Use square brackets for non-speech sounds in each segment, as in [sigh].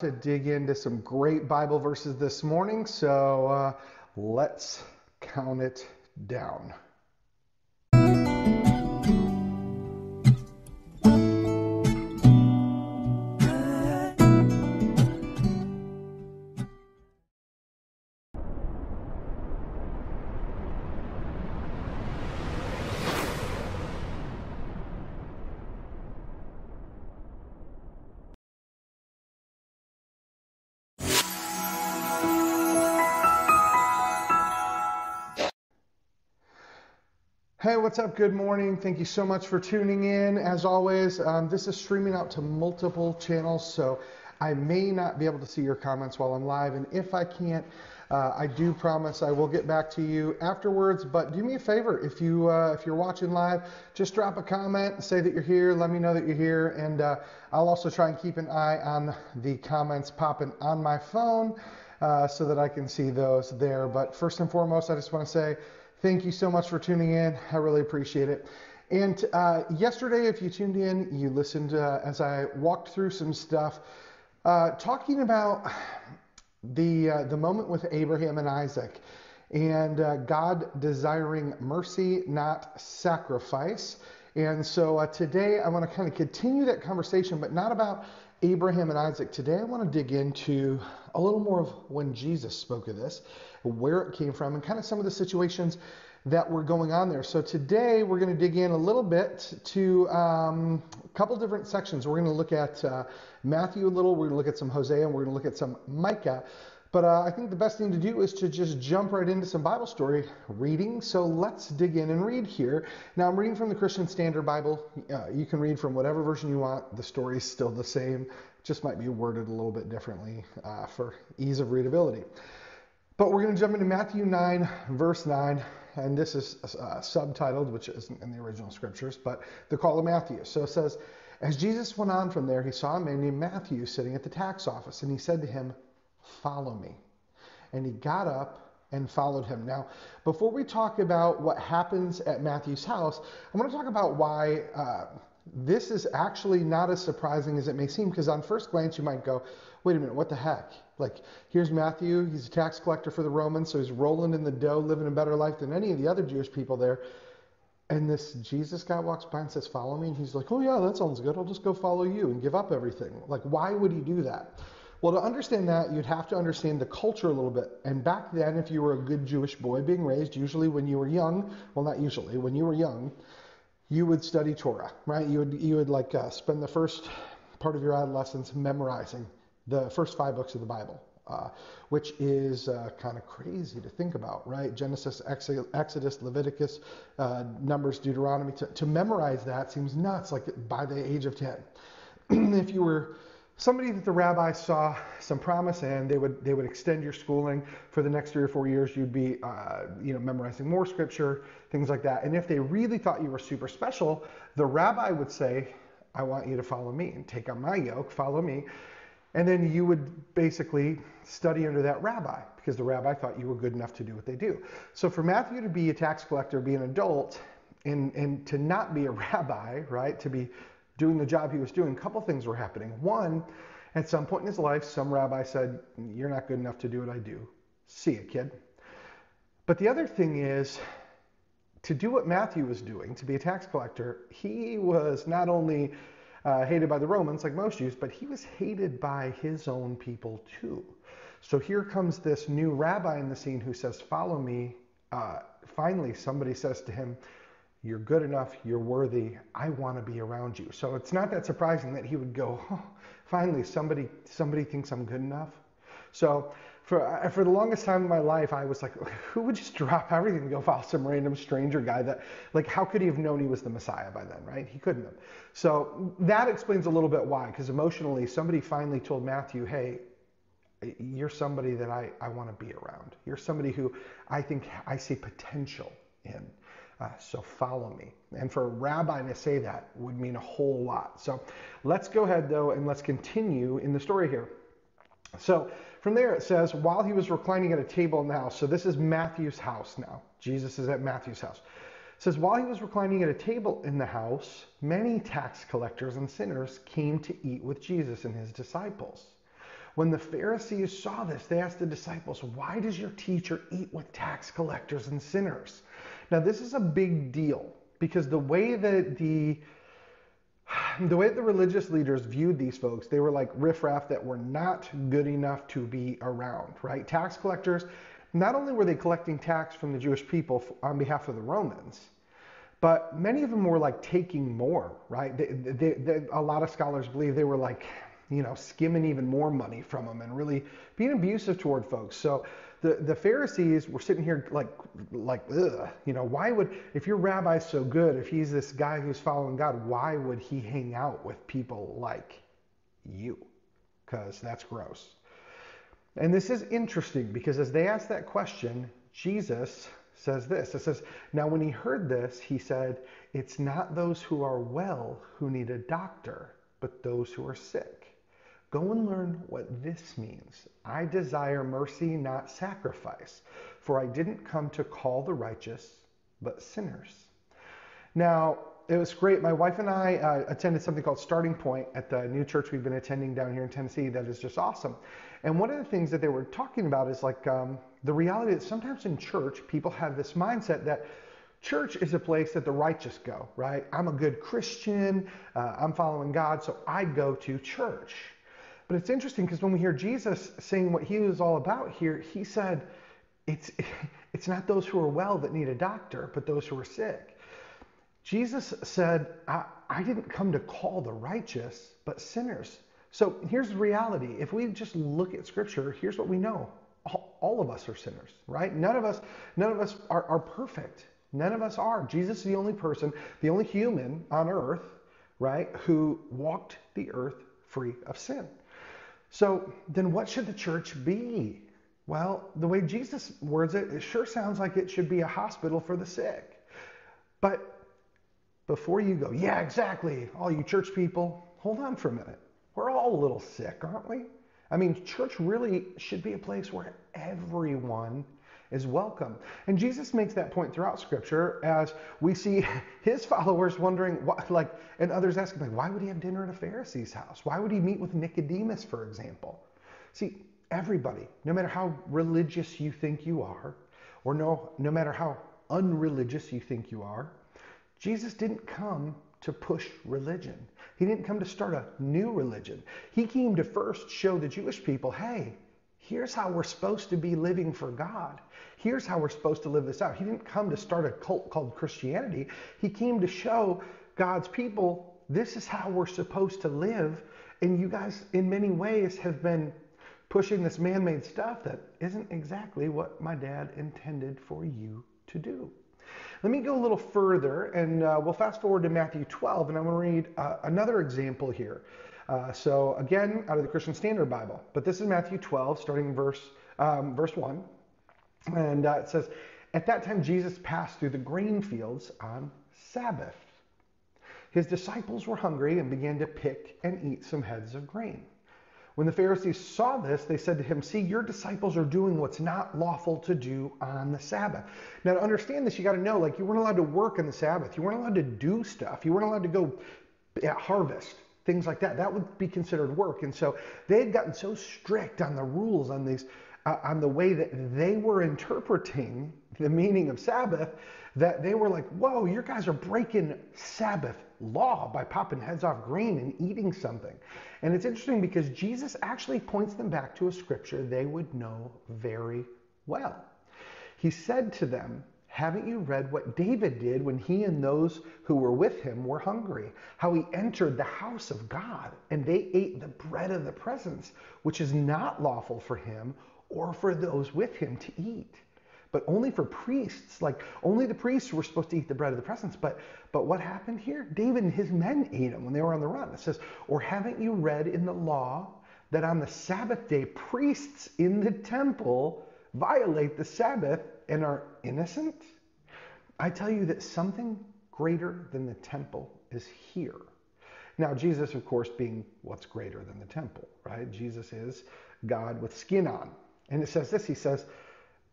to dig into some great Bible verses this morning, so uh, let's count it down. What's up? Good morning. Thank you so much for tuning in. As always, um, this is streaming out to multiple channels, so I may not be able to see your comments while I'm live. And if I can't, uh, I do promise I will get back to you afterwards. But do me a favor if you uh, if you're watching live, just drop a comment, say that you're here, let me know that you're here, and uh, I'll also try and keep an eye on the comments popping on my phone uh, so that I can see those there. But first and foremost, I just want to say. Thank you so much for tuning in. I really appreciate it. And uh, yesterday, if you tuned in, you listened uh, as I walked through some stuff uh, talking about the uh, the moment with Abraham and Isaac, and uh, God desiring mercy, not sacrifice. And so uh, today, I want to kind of continue that conversation, but not about Abraham and Isaac. Today, I want to dig into a little more of when Jesus spoke of this where it came from, and kind of some of the situations that were going on there. So today we're going to dig in a little bit to um, a couple different sections. We're going to look at uh, Matthew a little, we're going to look at some Hosea, and we're going to look at some Micah. But uh, I think the best thing to do is to just jump right into some Bible story reading. So let's dig in and read here. Now, I'm reading from the Christian Standard Bible. Uh, you can read from whatever version you want. The story is still the same, just might be worded a little bit differently uh, for ease of readability. But we're going to jump into Matthew 9, verse 9, and this is uh, subtitled, which isn't in the original scriptures, but the call of Matthew. So it says, As Jesus went on from there, he saw a man named Matthew sitting at the tax office, and he said to him, Follow me. And he got up and followed him. Now, before we talk about what happens at Matthew's house, I want to talk about why uh, this is actually not as surprising as it may seem, because on first glance, you might go, wait a minute, what the heck? Like, here's Matthew, he's a tax collector for the Romans, so he's rolling in the dough, living a better life than any of the other Jewish people there. And this Jesus guy walks by and says, Follow me. And he's like, Oh, yeah, that sounds good. I'll just go follow you and give up everything. Like, why would he do that? Well, to understand that, you'd have to understand the culture a little bit. And back then, if you were a good Jewish boy being raised, usually when you were young, well, not usually, when you were young, you would study Torah, right? You would, you would like uh, spend the first part of your adolescence memorizing the first five books of the Bible, uh, which is uh, kind of crazy to think about, right? Genesis, Exodus, Leviticus, uh, Numbers, Deuteronomy. To, to, memorize that seems nuts, like by the age of 10. [clears throat] if you were somebody that the rabbi saw some promise in, they would they would extend your schooling for the next three or four years. You'd be uh, you know memorizing more scripture, things like that. And if they really thought you were super special, the rabbi would say, "I want you to follow me and take on my yoke, follow me." And then you would basically study under that rabbi because the rabbi thought you were good enough to do what they do. So for Matthew to be a tax collector, be an adult, and, and to not be a [laughs] rabbi, right, to be doing the job he was doing, a couple things were happening. One, at some point in his life, some rabbi said, You're not good enough to do what I do. See you, kid. But the other thing is, to do what Matthew was doing, to be a tax collector, he was not only uh, hated by the Romans, like most Jews, but he was hated by his own people too. So here comes this new rabbi in the scene who says, Follow me. Uh, finally, somebody says to him, You're good enough, you're worthy, I want to be around you. So it's not that surprising that he would go, oh, Finally, somebody, somebody thinks I'm good enough. So for for the longest time in my life, I was like, [laughs] who would just drop everything and go follow some random stranger guy that, like, how could he have known he was the Messiah by then, right? He couldn't have. So that explains a little bit why, because emotionally, somebody finally told Matthew, hey, you're somebody that I, I want to be around. You're somebody who I think I see potential in. Uh, so follow me. And for a rabbi to say that would mean a whole lot. So let's go ahead, though, and let's continue in the story here. So from there, it says, while he was reclining at a table in the house, so this is Matthew's house now. Jesus is at Matthew's house. It says, while he was reclining at a table in the house, many tax collectors and sinners came to eat with Jesus and his disciples. When the Pharisees saw this, they asked the disciples, Why does your teacher eat with tax collectors and sinners? Now, this is a big deal because the way that the [sighs] the way that the religious leaders viewed these folks, they were like riffraff that were not good enough to be around, right? Tax collectors, not only were they collecting tax from the Jewish people on behalf of the Romans, but many of them were like taking more, right? They, they, they, a lot of scholars believe they were like, you know, skimming even more money from them and really being abusive toward folks. So the, the Pharisees were sitting here like, like, ugh, you know, why would, if your rabbi's so good, if he's this guy who's following God, why would he hang out with people like you? Because that's gross. And this is interesting because as they ask that question, Jesus says this. It says, Now when he heard this, he said, It's not those who are well who need a doctor, but those who are sick. Go and learn what this means. I desire mercy, not sacrifice, for I didn't come to call the righteous, but sinners. Now, it was great. My wife and I uh, attended something called Starting Point at the new church we've been attending down here in Tennessee. That is just awesome. And one of the things that they were talking about is like um, the reality that sometimes in church, people have this mindset that church is a place that the righteous go, right? I'm a good Christian, uh, I'm following God, so I go to church. But it's interesting because when we hear Jesus saying what he was all about here, he said, it's, [laughs] it's not those who are well that need a doctor, but those who are sick. Jesus said, I, I didn't come to call the righteous, but sinners. So here's the reality. If we just look at scripture, here's what we know. All, all of us are sinners, right? None of us, none of us are, are perfect. None of us are. Jesus is the only person, the only human on earth, right, who walked the earth free of sin. So then what should the church be? Well, the way Jesus words it, it sure sounds like it should be a hospital for the sick. But before you go, yeah, exactly, all you church people, hold on for a minute. We're all a little sick, aren't we? I mean, church really should be a place where everyone is welcome. And Jesus makes that point throughout Scripture as we see [laughs] his followers wondering, what, like, and others asking, like, why would he have dinner at a Pharisee's house? Why would he meet with Nicodemus, for example? See, everybody, no matter how religious you think you are, or no, no matter how unreligious you think you are, Jesus didn't come to push religion. He didn't come to start a new religion. He came to first show the Jewish people, hey, Here's how we're supposed to be living for God. Here's how we're supposed to live this out. He didn't come to start a cult called Christianity. He came to show God's people this is how we're supposed to live. And you guys, in many ways, have been pushing this man made stuff that isn't exactly what my dad intended for you to do. Let me go a little further and uh, we'll fast forward to Matthew 12 and I'm going to read uh, another example here. Uh, so again, out of the Christian Standard Bible, but this is Matthew 12, starting verse um, verse one, and uh, it says, "At that time, Jesus passed through the grain fields on Sabbath. His disciples were hungry and began to pick and eat some heads of grain." When the Pharisees saw this, they said to him, See, your disciples are doing what's not lawful to do on the Sabbath. Now, to understand this, you got to know, like, you weren't allowed to work on the Sabbath. You weren't allowed to do stuff. You weren't allowed to go at harvest things like that. That would be considered work. And so they had gotten so strict on the rules, on these, uh, on the way that they were interpreting the meaning of Sabbath, that they were like, "Whoa, you guys are breaking Sabbath law by popping heads off grain and eating something." And it's interesting because Jesus actually points them back to a scripture they would know very well. He said to them, haven't you read what David did when he and those who were with him were hungry? How he entered the house of God and they ate the bread of the presence, which is not lawful for him or for those with him to eat, but only for priests. Like only the priests were supposed to eat the bread of the presence. But but what happened here? David and his men ate them when they were on the run. It says, or haven't you read in the law that on the Sabbath day priests in the temple violate the Sabbath and are innocent? I tell you that something greater than the temple is here. Now, Jesus, of course, being what's greater than the temple, right? Jesus is God with skin on. And it says this He says,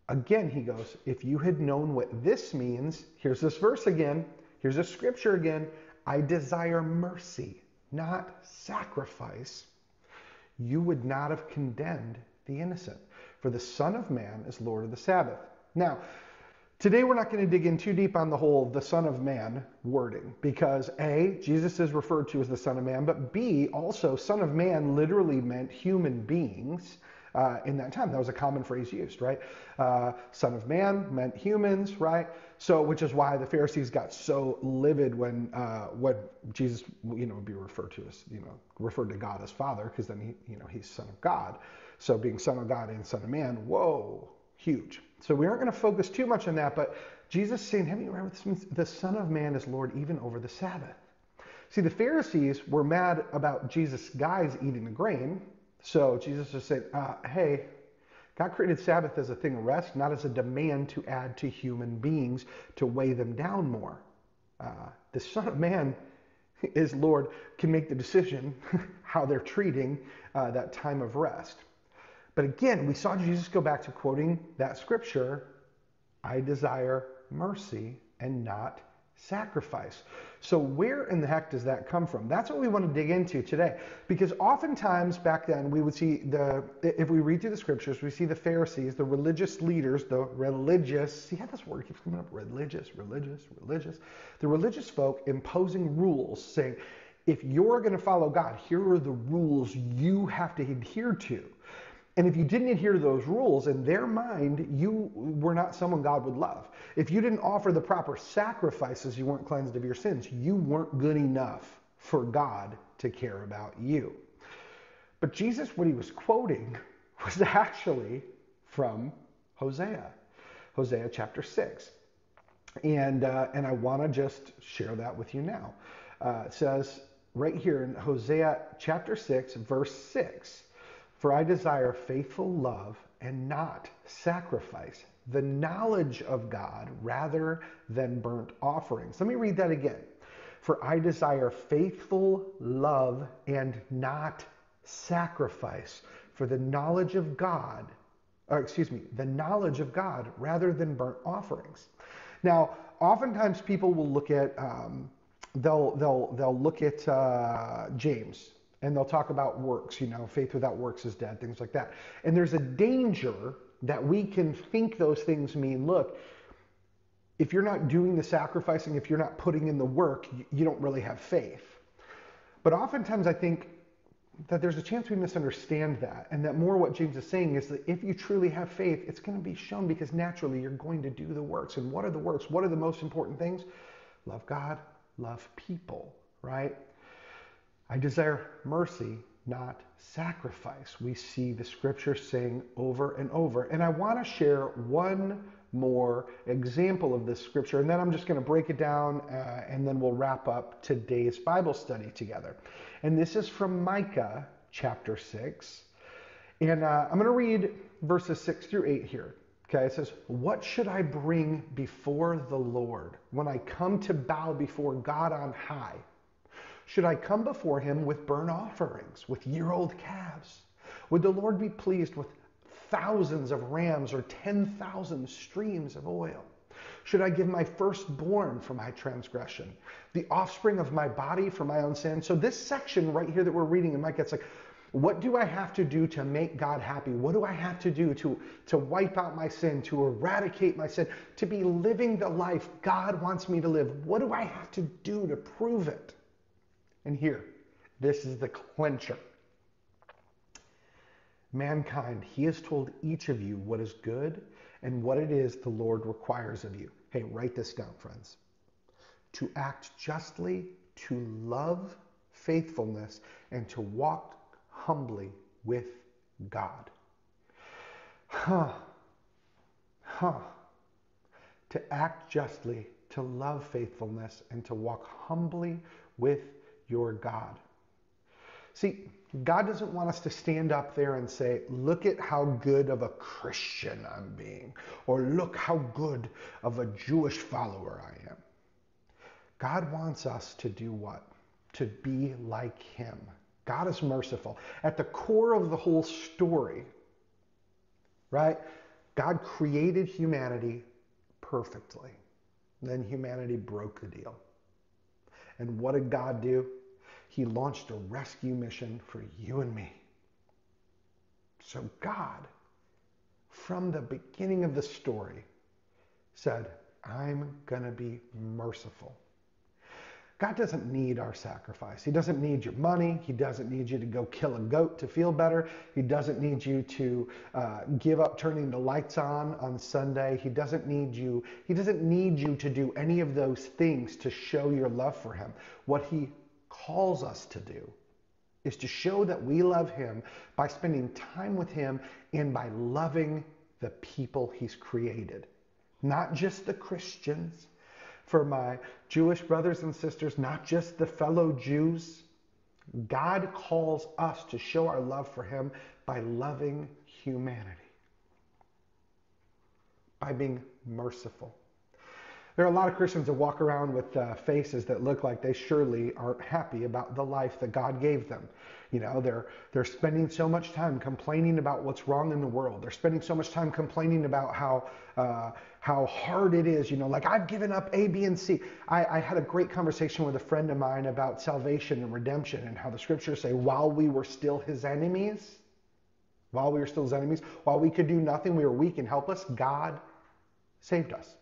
again, He goes, if you had known what this means, here's this verse again, here's a scripture again I desire mercy, not sacrifice. you would not have condemned the innocent. For the Son of Man is Lord of the Sabbath. Now, today we're not going to dig in too deep on the whole the Son of Man wording because A, Jesus is referred to as the Son of Man, but B, also, Son of Man literally meant human beings uh, in that time. That was a common phrase used, right? Uh, son of man meant humans, right? So, which is why the Pharisees got so livid when uh, what Jesus, you know, would be referred to as, you know, referred to God as Father, because then he, you know, he's Son of God. So, being Son of God and Son of Man, whoa, huge. So, we aren't going to focus too much on that, but Jesus saying, "Have you read this? The Son of Man is Lord even over the Sabbath." See, the Pharisees were mad about Jesus' guys eating the grain, so Jesus just said, uh, hey, God created Sabbath as a thing of rest, not as a demand to add to human beings to weigh them down more. Uh, the Son of Man is Lord, can make the decision [laughs] how they're treating uh, that time of rest. But again, we saw Jesus go back to quoting that scripture I desire mercy and not sacrifice. So, where in the heck does that come from? That's what we want to dig into today. Because oftentimes back then, we would see the, if we read through the scriptures, we see the Pharisees, the religious leaders, the religious, see how this word keeps coming up? Religious, religious, religious. The religious folk imposing rules saying, if you're going to follow God, here are the rules you have to adhere to. And if you didn't adhere to those rules, in their mind, you were not someone God would love. If you didn't offer the proper sacrifices, you weren't cleansed of your sins. You weren't good enough for God to care about you. But Jesus, what he was quoting [laughs] was actually from Hosea, Hosea chapter 6. And, uh, and I want to just share that with you now. Uh, it says right here in Hosea chapter 6, verse 6 for I desire faithful love and not sacrifice, the knowledge of God rather than burnt offerings. Let me read that again. For I desire faithful love and not sacrifice, for the knowledge of God, or excuse me, the knowledge of God rather than burnt offerings. Now, oftentimes people will look at, um, they'll, they'll, they'll look at uh, James, and they'll talk about works, you know, faith without works is dead, things like that. And there's a danger that we can think those things mean, look, if you're not doing the sacrificing, if you're not putting in the work, you don't really have faith. But oftentimes I think that there's a chance we misunderstand that, and that more what James is saying is that if you truly have faith, it's going to be shown because naturally you're going to do the works. And what are the works? What are the most important things? Love God, love people, right? I desire mercy, not sacrifice. We see the scripture saying over and over. And I want to share one more example of this scripture, and then I'm just going to break it down, uh, and then we'll wrap up today's Bible study together. And this is from Micah chapter 6. And uh, I'm going to read verses 6 through 8 here. Okay, it says, What should I bring before the Lord when I come to bow before God on high? Should I come before him with burnt offerings, with year old calves? Would the Lord be pleased with thousands of rams or 10,000 streams of oil? Should I give my firstborn for my transgression, the offspring of my body for my own sin? So, this section right here that we're reading in Micah, it's like, what do I have to do to make God happy? What do I have to do to, to wipe out my sin, to eradicate my sin, to be living the life God wants me to live? What do I have to do to prove it? And here, this is the clincher. Mankind, he has told each of you what is good and what it is the Lord requires of you. Hey, write this down, friends. To act justly, to love faithfulness, and to walk humbly with God. Huh. Huh. To act justly, to love faithfulness, and to walk humbly with your God. See, God doesn't want us to stand up there and say, look at how good of a Christian I'm being, or look how good of a Jewish follower I am. God wants us to do what? To be like Him. God is merciful. At the core of the whole story, right? God created humanity perfectly. Then humanity broke the deal. And what did God do? He launched a rescue mission for you and me. So God, from the beginning of the story, said, I'm going to be merciful. God doesn't need our sacrifice. He doesn't need your money. He doesn't need you to go kill a goat to feel better. He doesn't need you to uh, give up turning the lights on on Sunday. He doesn't need you. He doesn't need you to do any of those things to show your love for him. What he calls us to do is to show that we love him by spending time with him and by loving the people he's created. Not just the Christians, for my Jewish brothers and sisters, not just the fellow Jews. God calls us to show our love for Him by loving humanity, by being merciful. There are a lot of Christians that walk around with uh, faces that look like they surely aren't happy about the life that God gave them. You know, they're they're spending so much time complaining about what's wrong in the world. They're spending so much time complaining about how uh, how hard it is. You know, like I've given up A, B, and C. I, I had a great conversation with a friend of mine about salvation and redemption and how the scriptures say, while we were still His enemies, while we were still His enemies, while we could do nothing, we were weak and helpless. God saved us.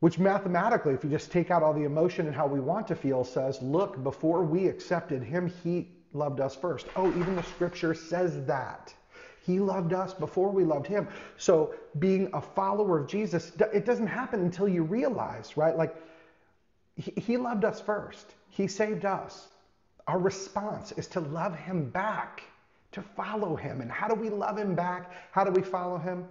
Which mathematically, if you just take out all the emotion and how we want to feel, says, look, before we accepted him, he loved us first. Oh, even the scripture says that. He loved us before we loved him. So being a follower of Jesus, it doesn't happen until you realize, right? Like, he loved us first. He saved us. Our response is to love him back, to follow him. And how do we love him back? How do we follow him?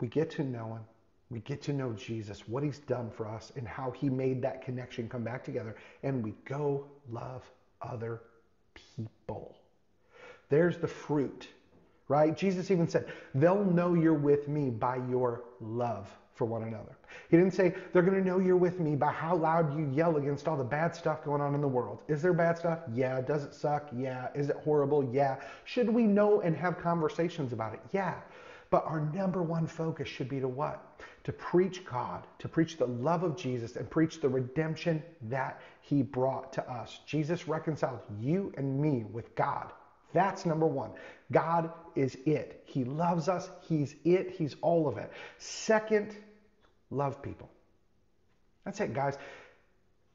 We get to know him we get to know Jesus, what he's done for us, and how he made that connection come back together. And we go love other people. There's the fruit, right? Jesus even said, They'll know you're with me by your love for one another. He didn't say, They're going to know you're with me by how loud you yell against all the bad stuff going on in the world. Is there bad stuff? Yeah. Does it suck? Yeah. Is it horrible? Yeah. Should we know and have conversations about it? Yeah. But our number one focus should be to what? To preach God, to preach the love of Jesus, and preach the redemption that He brought to us. Jesus reconciled you and me with God. That's number one. God is it. He loves us. He's it. He's all of it. Second, love people. That's it, guys.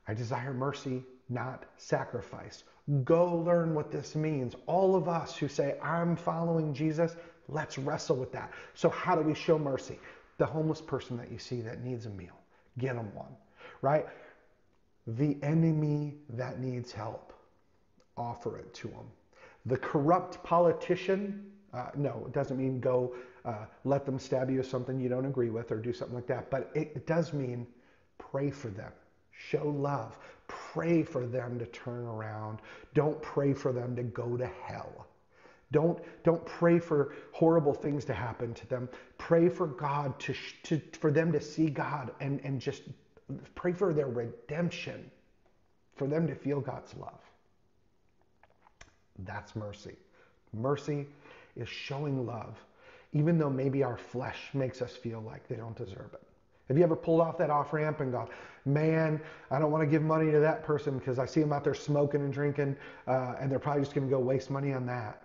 I desire mercy, not sacrifice. Go learn what this means. All of us who say, I'm following Jesus, Let's wrestle with that. So, how do we show mercy? The homeless person that you see that needs a meal, get them one, right? The enemy that needs help, offer it to them. The corrupt politician, uh, no, it doesn't mean go uh, let them stab you with something you don't agree with or do something like that, but it, it does mean pray for them, show love, pray for them to turn around. Don't pray for them to go to hell. Don't, don't pray for horrible things to happen to them. Pray for God to, to for them to see God and, and just pray for their redemption, for them to feel God's love. That's mercy. Mercy is showing love, even though maybe our flesh makes us feel like they don't deserve it. Have you ever pulled off that off ramp and gone, man, I don't want to give money to that person because I see them out there smoking and drinking, uh, and they're probably just going to go waste money on that?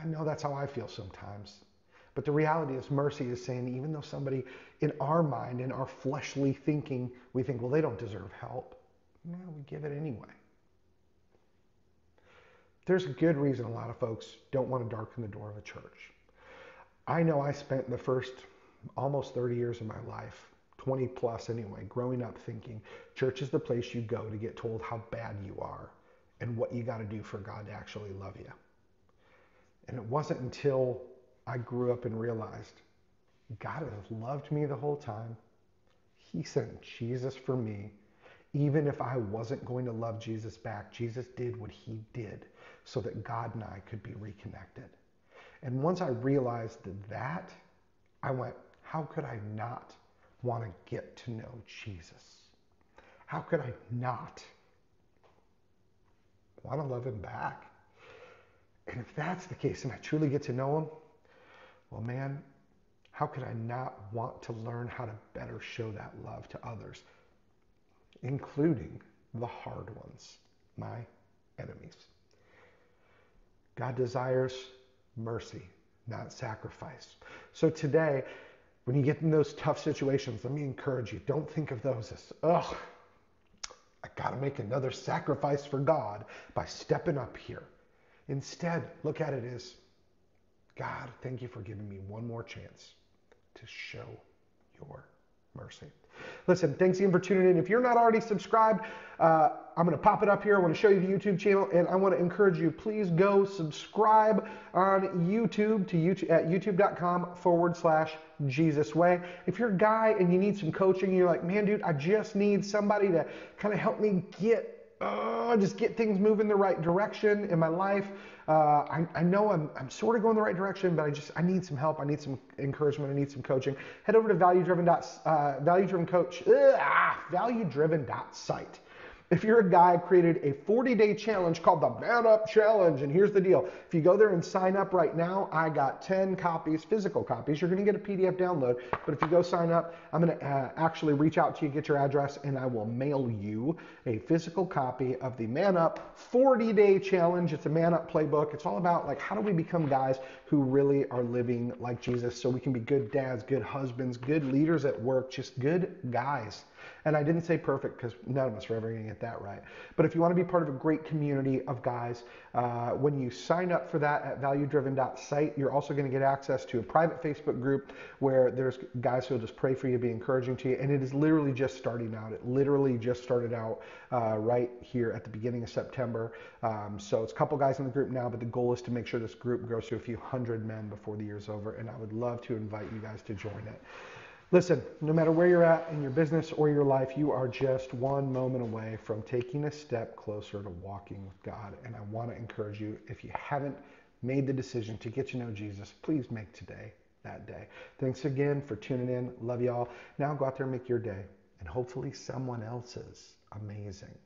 I know that's how I feel sometimes. But the reality is, mercy is saying, even though somebody in our mind, in our fleshly thinking, we think, well, they don't deserve help, we give it anyway. There's a good reason a lot of folks don't want to darken the door of a church. I know I spent the first almost 30 years of my life, 20 plus anyway, growing up thinking church is the place you go to get told how bad you are and what you got to do for God to actually love you. And it wasn't until I grew up and realized God has loved me the whole time. He sent Jesus for me. Even if I wasn't going to love Jesus back, Jesus did what he did so that God and I could be reconnected. And once I realized that, I went, how could I not want to get to know Jesus? How could I not want to love him back? And if that's the case and I truly get to know him, well, man, how could I not want to learn how to better show that love to others, including the hard ones, my enemies? God desires mercy, not sacrifice. So today, when you get in those tough situations, let me encourage you don't think of those as, ugh, I got to make another sacrifice for God by stepping up here. Instead, look at it as, God, thank you for giving me one more chance to show your mercy. Listen, thanks again for tuning in. If you're not already subscribed, uh, I'm going to pop it up here. I want to show you the YouTube channel, and I want to encourage you, please go subscribe on YouTube to YouTube at youtube.com forward slash Jesus Way. If you're a guy and you need some coaching, you're like, man, dude, I just need somebody to kind of help me get uh, just get things moving the right direction in my life. Uh, I, I, know I'm, I'm sort of going the right direction, but I just I need some help. I need some encouragement. I need some coaching. Head over to value driven uh, value driven coach value driven dot site. If you're a guy I created a 40 day challenge called the Man Up Challenge, and here's the deal if you go there and sign up right now, I got 10 copies, physical copies. You're going to get a PDF download, but if you go sign up, I'm going to uh, actually reach out to you, get your address, and I will mail you a physical copy of the Man Up 40 day challenge. It's a Man Up playbook. It's all about like how do we become guys who really are living like Jesus so we can be good dads, good husbands, good leaders at work, just good guys. And I didn't say perfect because none of us are ever going to get that right. But if you want to be part of a great community of guys, uh, when you sign up for that at valuedriven.site, you're also going to get access to a private Facebook group where there's guys who will just pray for you, be encouraging to you. And it is literally just starting out. It literally just started out uh, right here at the beginning of September. Um, so it's a couple guys in the group now, but the goal is to make sure this group grows to a few hundred men before the year's over. And I would love to invite you guys to join it. Listen, no matter where you're at in your business or your life, you are just one moment away from taking a step closer to walking with God. And I want to encourage you, if you haven't made the decision to get to know Jesus, please make today that day. Thanks again for tuning in. Love y'all. Now go out there and make your day and hopefully someone else's amazing.